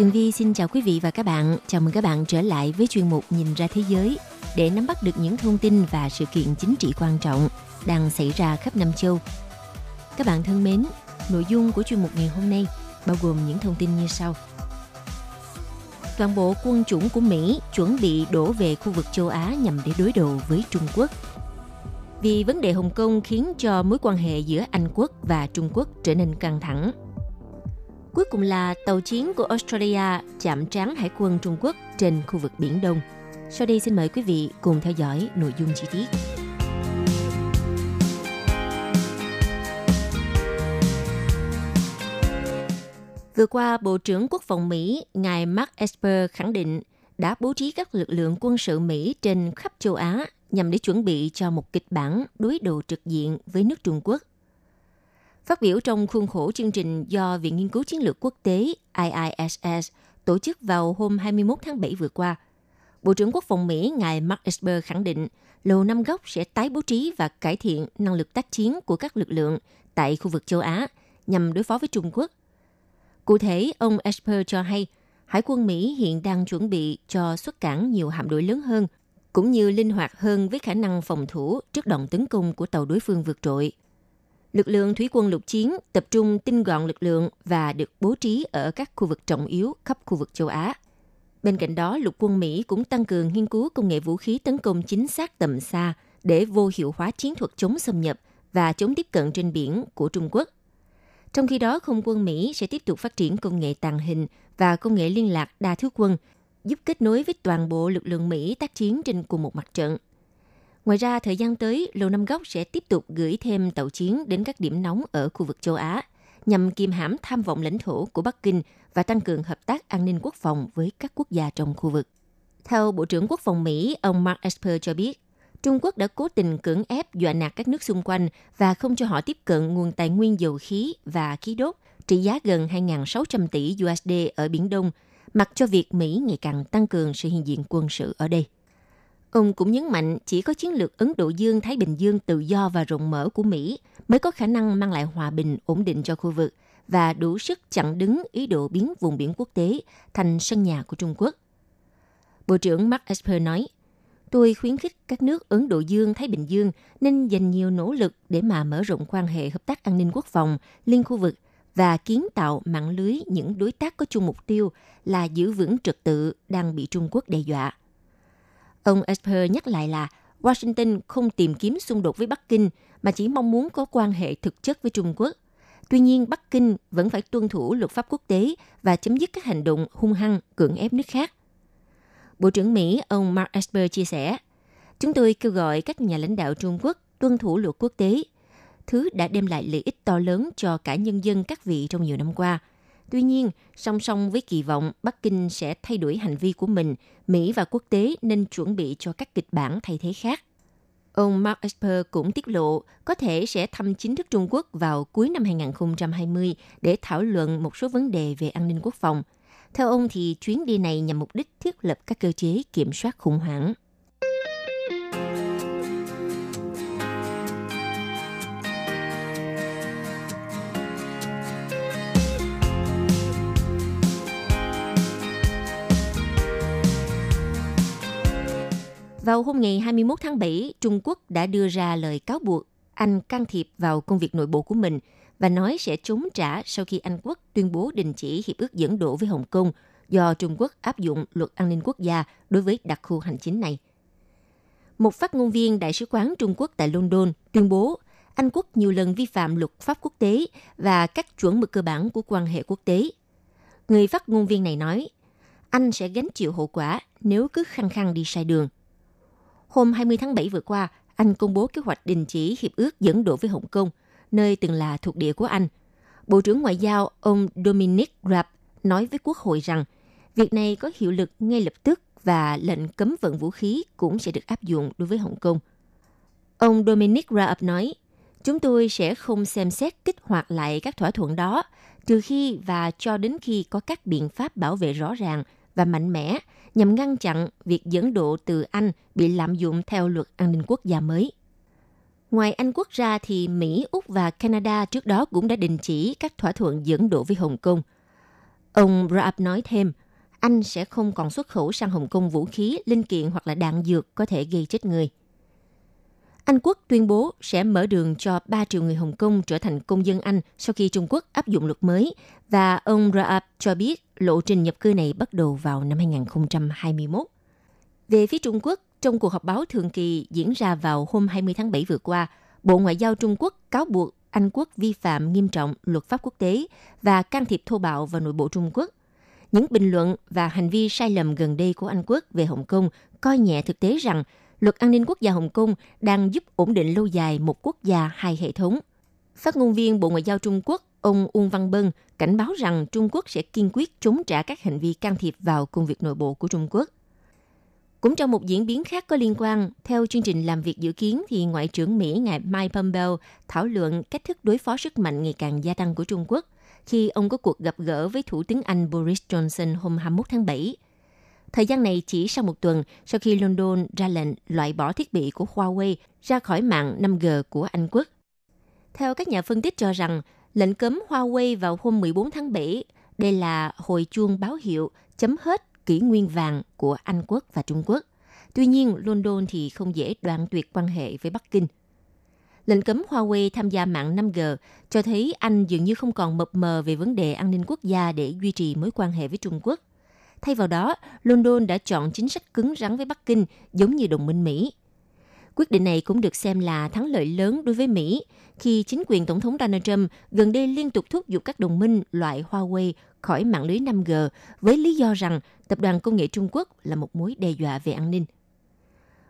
Tường Vi xin chào quý vị và các bạn. Chào mừng các bạn trở lại với chuyên mục Nhìn ra thế giới để nắm bắt được những thông tin và sự kiện chính trị quan trọng đang xảy ra khắp Nam Châu. Các bạn thân mến, nội dung của chuyên mục ngày hôm nay bao gồm những thông tin như sau. Toàn bộ quân chủng của Mỹ chuẩn bị đổ về khu vực châu Á nhằm để đối đầu với Trung Quốc. Vì vấn đề Hồng Kông khiến cho mối quan hệ giữa Anh quốc và Trung Quốc trở nên căng thẳng Cuối cùng là tàu chiến của Australia chạm trán hải quân Trung Quốc trên khu vực Biển Đông. Sau đây xin mời quý vị cùng theo dõi nội dung chi tiết. Vừa qua, Bộ trưởng Quốc phòng Mỹ, ngài Mark Esper khẳng định đã bố trí các lực lượng quân sự Mỹ trên khắp châu Á nhằm để chuẩn bị cho một kịch bản đối đầu trực diện với nước Trung Quốc. Phát biểu trong khuôn khổ chương trình do Viện Nghiên cứu Chiến lược Quốc tế IISS tổ chức vào hôm 21 tháng 7 vừa qua, Bộ trưởng Quốc phòng Mỹ ngài Mark Esper khẳng định Lầu Năm Góc sẽ tái bố trí và cải thiện năng lực tác chiến của các lực lượng tại khu vực châu Á nhằm đối phó với Trung Quốc. Cụ thể, ông Esper cho hay Hải quân Mỹ hiện đang chuẩn bị cho xuất cảng nhiều hạm đội lớn hơn, cũng như linh hoạt hơn với khả năng phòng thủ trước đòn tấn công của tàu đối phương vượt trội – lực lượng thủy quân lục chiến tập trung tinh gọn lực lượng và được bố trí ở các khu vực trọng yếu khắp khu vực châu Á. Bên cạnh đó, lục quân Mỹ cũng tăng cường nghiên cứu công nghệ vũ khí tấn công chính xác tầm xa để vô hiệu hóa chiến thuật chống xâm nhập và chống tiếp cận trên biển của Trung Quốc. Trong khi đó, không quân Mỹ sẽ tiếp tục phát triển công nghệ tàng hình và công nghệ liên lạc đa thứ quân, giúp kết nối với toàn bộ lực lượng Mỹ tác chiến trên cùng một mặt trận – Ngoài ra, thời gian tới, Lầu Năm Góc sẽ tiếp tục gửi thêm tàu chiến đến các điểm nóng ở khu vực châu Á, nhằm kiềm hãm tham vọng lãnh thổ của Bắc Kinh và tăng cường hợp tác an ninh quốc phòng với các quốc gia trong khu vực. Theo Bộ trưởng Quốc phòng Mỹ, ông Mark Esper cho biết, Trung Quốc đã cố tình cưỡng ép dọa nạt các nước xung quanh và không cho họ tiếp cận nguồn tài nguyên dầu khí và khí đốt trị giá gần 2.600 tỷ USD ở Biển Đông, mặc cho việc Mỹ ngày càng tăng cường sự hiện diện quân sự ở đây. Ông cũng nhấn mạnh chỉ có chiến lược Ấn Độ Dương-Thái Bình Dương tự do và rộng mở của Mỹ mới có khả năng mang lại hòa bình, ổn định cho khu vực và đủ sức chặn đứng ý đồ biến vùng biển quốc tế thành sân nhà của Trung Quốc. Bộ trưởng Mark Esper nói, tôi khuyến khích các nước Ấn Độ Dương, Thái Bình Dương nên dành nhiều nỗ lực để mà mở rộng quan hệ hợp tác an ninh quốc phòng liên khu vực và kiến tạo mạng lưới những đối tác có chung mục tiêu là giữ vững trật tự đang bị Trung Quốc đe dọa. Ông Esper nhắc lại là Washington không tìm kiếm xung đột với Bắc Kinh mà chỉ mong muốn có quan hệ thực chất với Trung Quốc. Tuy nhiên, Bắc Kinh vẫn phải tuân thủ luật pháp quốc tế và chấm dứt các hành động hung hăng cưỡng ép nước khác. Bộ trưởng Mỹ ông Mark Esper chia sẻ, Chúng tôi kêu gọi các nhà lãnh đạo Trung Quốc tuân thủ luật quốc tế, thứ đã đem lại lợi ích to lớn cho cả nhân dân các vị trong nhiều năm qua – Tuy nhiên, song song với kỳ vọng Bắc Kinh sẽ thay đổi hành vi của mình, Mỹ và quốc tế nên chuẩn bị cho các kịch bản thay thế khác. Ông Mark Esper cũng tiết lộ có thể sẽ thăm chính thức Trung Quốc vào cuối năm 2020 để thảo luận một số vấn đề về an ninh quốc phòng. Theo ông thì chuyến đi này nhằm mục đích thiết lập các cơ chế kiểm soát khủng hoảng. Vào hôm ngày 21 tháng 7, Trung Quốc đã đưa ra lời cáo buộc Anh can thiệp vào công việc nội bộ của mình và nói sẽ chống trả sau khi Anh quốc tuyên bố đình chỉ hiệp ước dẫn độ với Hồng Kông do Trung Quốc áp dụng luật an ninh quốc gia đối với đặc khu hành chính này. Một phát ngôn viên Đại sứ quán Trung Quốc tại London tuyên bố Anh quốc nhiều lần vi phạm luật pháp quốc tế và các chuẩn mực cơ bản của quan hệ quốc tế. Người phát ngôn viên này nói, Anh sẽ gánh chịu hậu quả nếu cứ khăng khăng đi sai đường – Hôm 20 tháng 7 vừa qua, Anh công bố kế hoạch đình chỉ hiệp ước dẫn độ với Hồng Kông, nơi từng là thuộc địa của Anh. Bộ trưởng Ngoại giao ông Dominic Raab nói với Quốc hội rằng việc này có hiệu lực ngay lập tức và lệnh cấm vận vũ khí cũng sẽ được áp dụng đối với Hồng Kông. Ông Dominic Raab nói, chúng tôi sẽ không xem xét kích hoạt lại các thỏa thuận đó trừ khi và cho đến khi có các biện pháp bảo vệ rõ ràng và mạnh mẽ nhằm ngăn chặn việc dẫn độ từ Anh bị lạm dụng theo luật an ninh quốc gia mới. Ngoài Anh quốc ra thì Mỹ, Úc và Canada trước đó cũng đã đình chỉ các thỏa thuận dẫn độ với Hồng Kông. Ông Raab nói thêm, Anh sẽ không còn xuất khẩu sang Hồng Kông vũ khí, linh kiện hoặc là đạn dược có thể gây chết người. Anh quốc tuyên bố sẽ mở đường cho 3 triệu người Hồng Kông trở thành công dân Anh sau khi Trung Quốc áp dụng luật mới và ông Raab cho biết lộ trình nhập cư này bắt đầu vào năm 2021. Về phía Trung Quốc, trong cuộc họp báo thường kỳ diễn ra vào hôm 20 tháng 7 vừa qua, Bộ Ngoại giao Trung Quốc cáo buộc Anh quốc vi phạm nghiêm trọng luật pháp quốc tế và can thiệp thô bạo vào nội bộ Trung Quốc. Những bình luận và hành vi sai lầm gần đây của Anh quốc về Hồng Kông coi nhẹ thực tế rằng luật an ninh quốc gia Hồng Kông đang giúp ổn định lâu dài một quốc gia hai hệ thống. Phát ngôn viên Bộ Ngoại giao Trung Quốc ông Uông Văn Bân cảnh báo rằng Trung Quốc sẽ kiên quyết chống trả các hành vi can thiệp vào công việc nội bộ của Trung Quốc. Cũng trong một diễn biến khác có liên quan, theo chương trình làm việc dự kiến thì Ngoại trưởng Mỹ ngài Mike Pompeo thảo luận cách thức đối phó sức mạnh ngày càng gia tăng của Trung Quốc khi ông có cuộc gặp gỡ với Thủ tướng Anh Boris Johnson hôm 21 tháng 7. Thời gian này chỉ sau một tuần sau khi London ra lệnh loại bỏ thiết bị của Huawei ra khỏi mạng 5G của Anh quốc. Theo các nhà phân tích cho rằng, lệnh cấm Huawei vào hôm 14 tháng 7 đây là hồi chuông báo hiệu chấm hết kỷ nguyên vàng của Anh quốc và Trung Quốc. Tuy nhiên, London thì không dễ đoạn tuyệt quan hệ với Bắc Kinh. Lệnh cấm Huawei tham gia mạng 5G cho thấy Anh dường như không còn mập mờ về vấn đề an ninh quốc gia để duy trì mối quan hệ với Trung Quốc. Thay vào đó, London đã chọn chính sách cứng rắn với Bắc Kinh giống như đồng minh Mỹ. Quyết định này cũng được xem là thắng lợi lớn đối với Mỹ khi chính quyền Tổng thống Donald Trump gần đây liên tục thúc giục các đồng minh loại Huawei khỏi mạng lưới 5G với lý do rằng tập đoàn công nghệ Trung Quốc là một mối đe dọa về an ninh.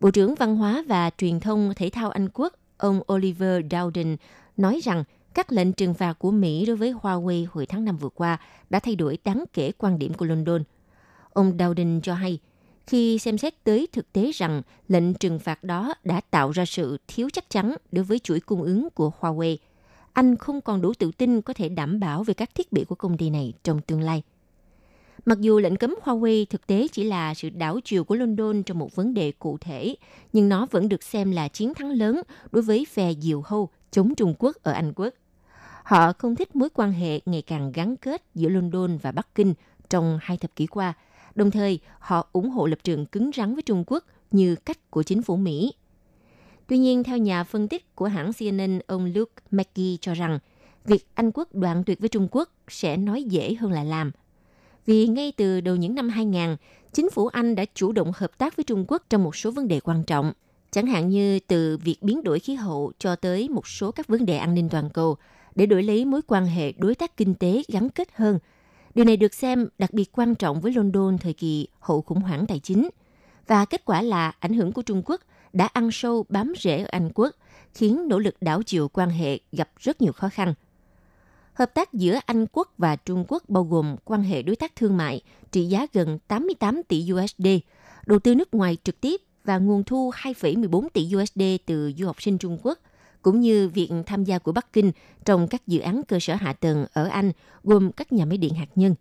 Bộ trưởng Văn hóa và Truyền thông Thể thao Anh Quốc, ông Oliver Dowden, nói rằng các lệnh trừng phạt của Mỹ đối với Huawei hồi tháng 5 vừa qua đã thay đổi đáng kể quan điểm của London. Ông Dowden cho hay, khi xem xét tới thực tế rằng lệnh trừng phạt đó đã tạo ra sự thiếu chắc chắn đối với chuỗi cung ứng của Huawei, anh không còn đủ tự tin có thể đảm bảo về các thiết bị của công ty này trong tương lai. Mặc dù lệnh cấm Huawei thực tế chỉ là sự đảo chiều của London trong một vấn đề cụ thể, nhưng nó vẫn được xem là chiến thắng lớn đối với phe diều hâu chống Trung Quốc ở Anh quốc. Họ không thích mối quan hệ ngày càng gắn kết giữa London và Bắc Kinh trong hai thập kỷ qua – Đồng thời, họ ủng hộ lập trường cứng rắn với Trung Quốc như cách của chính phủ Mỹ. Tuy nhiên, theo nhà phân tích của hãng CNN, ông Luke McGee cho rằng, việc Anh quốc đoạn tuyệt với Trung Quốc sẽ nói dễ hơn là làm. Vì ngay từ đầu những năm 2000, chính phủ Anh đã chủ động hợp tác với Trung Quốc trong một số vấn đề quan trọng, chẳng hạn như từ việc biến đổi khí hậu cho tới một số các vấn đề an ninh toàn cầu, để đổi lấy mối quan hệ đối tác kinh tế gắn kết hơn – Điều này được xem đặc biệt quan trọng với London thời kỳ hậu khủng hoảng tài chính. Và kết quả là ảnh hưởng của Trung Quốc đã ăn sâu bám rễ ở Anh quốc, khiến nỗ lực đảo chiều quan hệ gặp rất nhiều khó khăn. Hợp tác giữa Anh quốc và Trung Quốc bao gồm quan hệ đối tác thương mại trị giá gần 88 tỷ USD, đầu tư nước ngoài trực tiếp và nguồn thu 2,14 tỷ USD từ du học sinh Trung Quốc – cũng như việc tham gia của Bắc Kinh trong các dự án cơ sở hạ tầng ở Anh, gồm các nhà máy điện hạt nhân.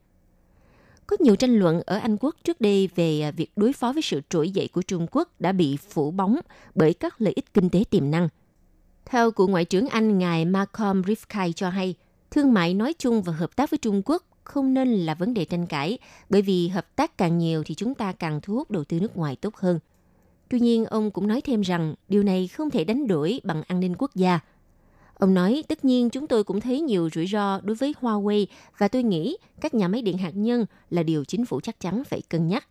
Có nhiều tranh luận ở Anh quốc trước đây về à, việc đối phó với sự trỗi dậy của Trung Quốc đã bị phủ bóng bởi các lợi ích kinh tế tiềm năng. Theo cựu Ngoại trưởng Anh ngài Malcolm Rifkai cho hay, thương mại nói chung và hợp tác với Trung Quốc không nên là vấn đề tranh cãi, bởi vì hợp tác càng nhiều thì chúng ta càng thu hút đầu tư nước ngoài tốt hơn – Tuy nhiên, ông cũng nói thêm rằng điều này không thể đánh đổi bằng an ninh quốc gia. Ông nói, tất nhiên chúng tôi cũng thấy nhiều rủi ro đối với Huawei và tôi nghĩ các nhà máy điện hạt nhân là điều chính phủ chắc chắn phải cân nhắc.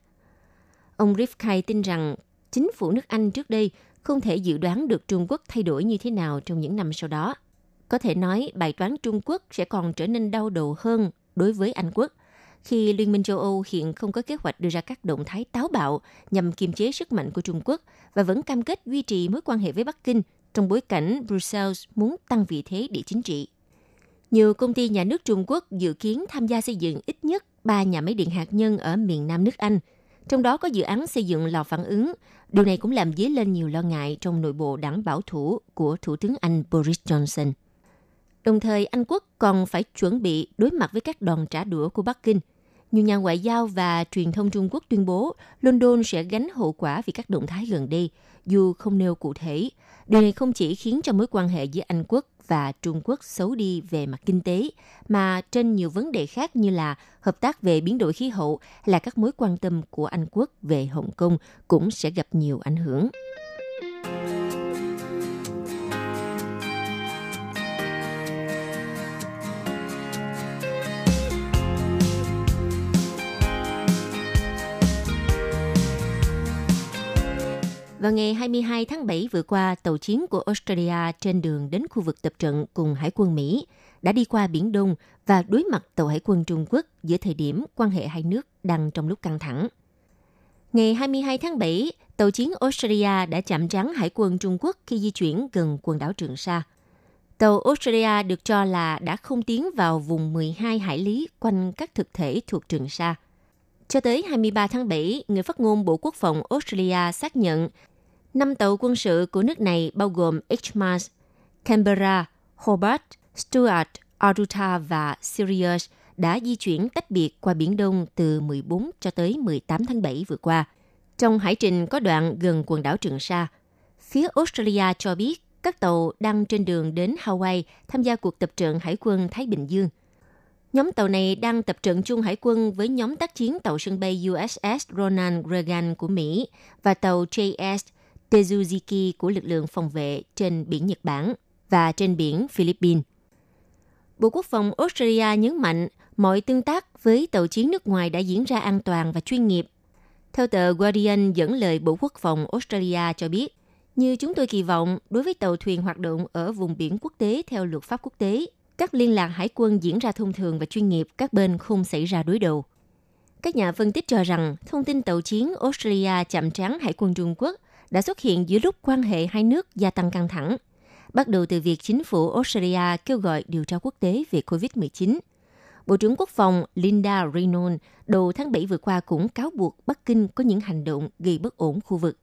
Ông Rifkai tin rằng chính phủ nước Anh trước đây không thể dự đoán được Trung Quốc thay đổi như thế nào trong những năm sau đó. Có thể nói bài toán Trung Quốc sẽ còn trở nên đau đầu hơn đối với Anh quốc khi Liên minh châu Âu hiện không có kế hoạch đưa ra các động thái táo bạo nhằm kiềm chế sức mạnh của Trung Quốc và vẫn cam kết duy trì mối quan hệ với Bắc Kinh trong bối cảnh Brussels muốn tăng vị thế địa chính trị. Nhiều công ty nhà nước Trung Quốc dự kiến tham gia xây dựng ít nhất 3 nhà máy điện hạt nhân ở miền Nam nước Anh, trong đó có dự án xây dựng lò phản ứng. Điều này cũng làm dấy lên nhiều lo ngại trong nội bộ đảng bảo thủ của Thủ tướng Anh Boris Johnson. Đồng thời, Anh quốc còn phải chuẩn bị đối mặt với các đòn trả đũa của Bắc Kinh. Nhiều nhà ngoại giao và truyền thông Trung Quốc tuyên bố London sẽ gánh hậu quả vì các động thái gần đây, dù không nêu cụ thể. Điều này không chỉ khiến cho mối quan hệ giữa Anh quốc và Trung Quốc xấu đi về mặt kinh tế, mà trên nhiều vấn đề khác như là hợp tác về biến đổi khí hậu là các mối quan tâm của Anh quốc về Hồng Kông cũng sẽ gặp nhiều ảnh hưởng. Vào ngày 22 tháng 7 vừa qua, tàu chiến của Australia trên đường đến khu vực tập trận cùng Hải quân Mỹ đã đi qua Biển Đông và đối mặt tàu Hải quân Trung Quốc giữa thời điểm quan hệ hai nước đang trong lúc căng thẳng. Ngày 22 tháng 7, tàu chiến Australia đã chạm trán Hải quân Trung Quốc khi di chuyển gần quần đảo Trường Sa. Tàu Australia được cho là đã không tiến vào vùng 12 hải lý quanh các thực thể thuộc Trường Sa. Cho tới 23 tháng 7, người phát ngôn Bộ Quốc phòng Australia xác nhận Năm tàu quân sự của nước này bao gồm HMAS, Canberra, Hobart, Stuart, Aruta và Sirius đã di chuyển tách biệt qua Biển Đông từ 14 cho tới 18 tháng 7 vừa qua. Trong hải trình có đoạn gần quần đảo Trường Sa, phía Australia cho biết các tàu đang trên đường đến Hawaii tham gia cuộc tập trận Hải quân Thái Bình Dương. Nhóm tàu này đang tập trận chung hải quân với nhóm tác chiến tàu sân bay USS Ronald Reagan của Mỹ và tàu JS Tezuziki của lực lượng phòng vệ trên biển Nhật Bản và trên biển Philippines. Bộ Quốc phòng Australia nhấn mạnh mọi tương tác với tàu chiến nước ngoài đã diễn ra an toàn và chuyên nghiệp. Theo tờ Guardian dẫn lời Bộ Quốc phòng Australia cho biết, như chúng tôi kỳ vọng, đối với tàu thuyền hoạt động ở vùng biển quốc tế theo luật pháp quốc tế, các liên lạc hải quân diễn ra thông thường và chuyên nghiệp, các bên không xảy ra đối đầu. Các nhà phân tích cho rằng thông tin tàu chiến Australia chạm trán hải quân Trung Quốc đã xuất hiện giữa lúc quan hệ hai nước gia tăng căng thẳng, bắt đầu từ việc chính phủ Australia kêu gọi điều tra quốc tế về COVID-19. Bộ trưởng Quốc phòng Linda Reynolds đầu tháng 7 vừa qua cũng cáo buộc Bắc Kinh có những hành động gây bất ổn khu vực.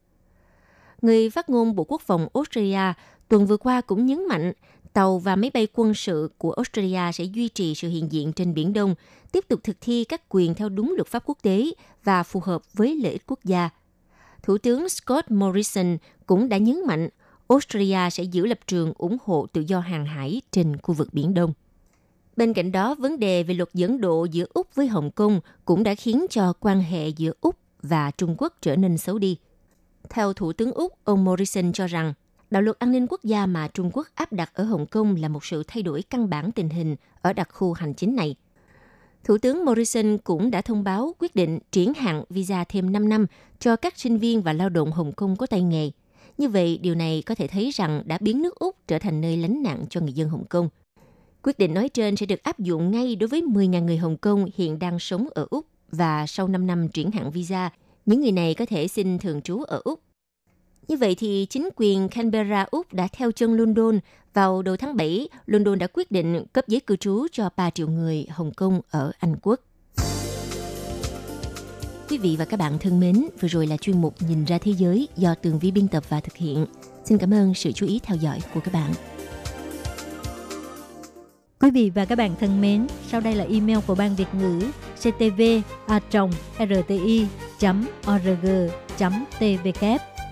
Người phát ngôn Bộ Quốc phòng Australia tuần vừa qua cũng nhấn mạnh tàu và máy bay quân sự của Australia sẽ duy trì sự hiện diện trên Biển Đông, tiếp tục thực thi các quyền theo đúng luật pháp quốc tế và phù hợp với lợi ích quốc gia – Thủ tướng Scott Morrison cũng đã nhấn mạnh Australia sẽ giữ lập trường ủng hộ tự do hàng hải trên khu vực Biển Đông. Bên cạnh đó, vấn đề về luật dẫn độ giữa Úc với Hồng Kông cũng đã khiến cho quan hệ giữa Úc và Trung Quốc trở nên xấu đi. Theo Thủ tướng Úc, ông Morrison cho rằng đạo luật an ninh quốc gia mà Trung Quốc áp đặt ở Hồng Kông là một sự thay đổi căn bản tình hình ở đặc khu hành chính này – Thủ tướng Morrison cũng đã thông báo quyết định triển hạn visa thêm 5 năm cho các sinh viên và lao động Hồng Kông có tay nghề. Như vậy, điều này có thể thấy rằng đã biến nước Úc trở thành nơi lánh nạn cho người dân Hồng Kông. Quyết định nói trên sẽ được áp dụng ngay đối với 10.000 người Hồng Kông hiện đang sống ở Úc và sau 5 năm triển hạn visa, những người này có thể xin thường trú ở Úc như vậy thì chính quyền Canberra Úc đã theo chân London. Vào đầu tháng 7, London đã quyết định cấp giấy cư trú cho 3 triệu người Hồng Kông ở Anh Quốc. Quý vị và các bạn thân mến, vừa rồi là chuyên mục Nhìn ra thế giới do Tường Vi biên tập và thực hiện. Xin cảm ơn sự chú ý theo dõi của các bạn. Quý vị và các bạn thân mến, sau đây là email của Ban Việt ngữ ctv a rti org tvk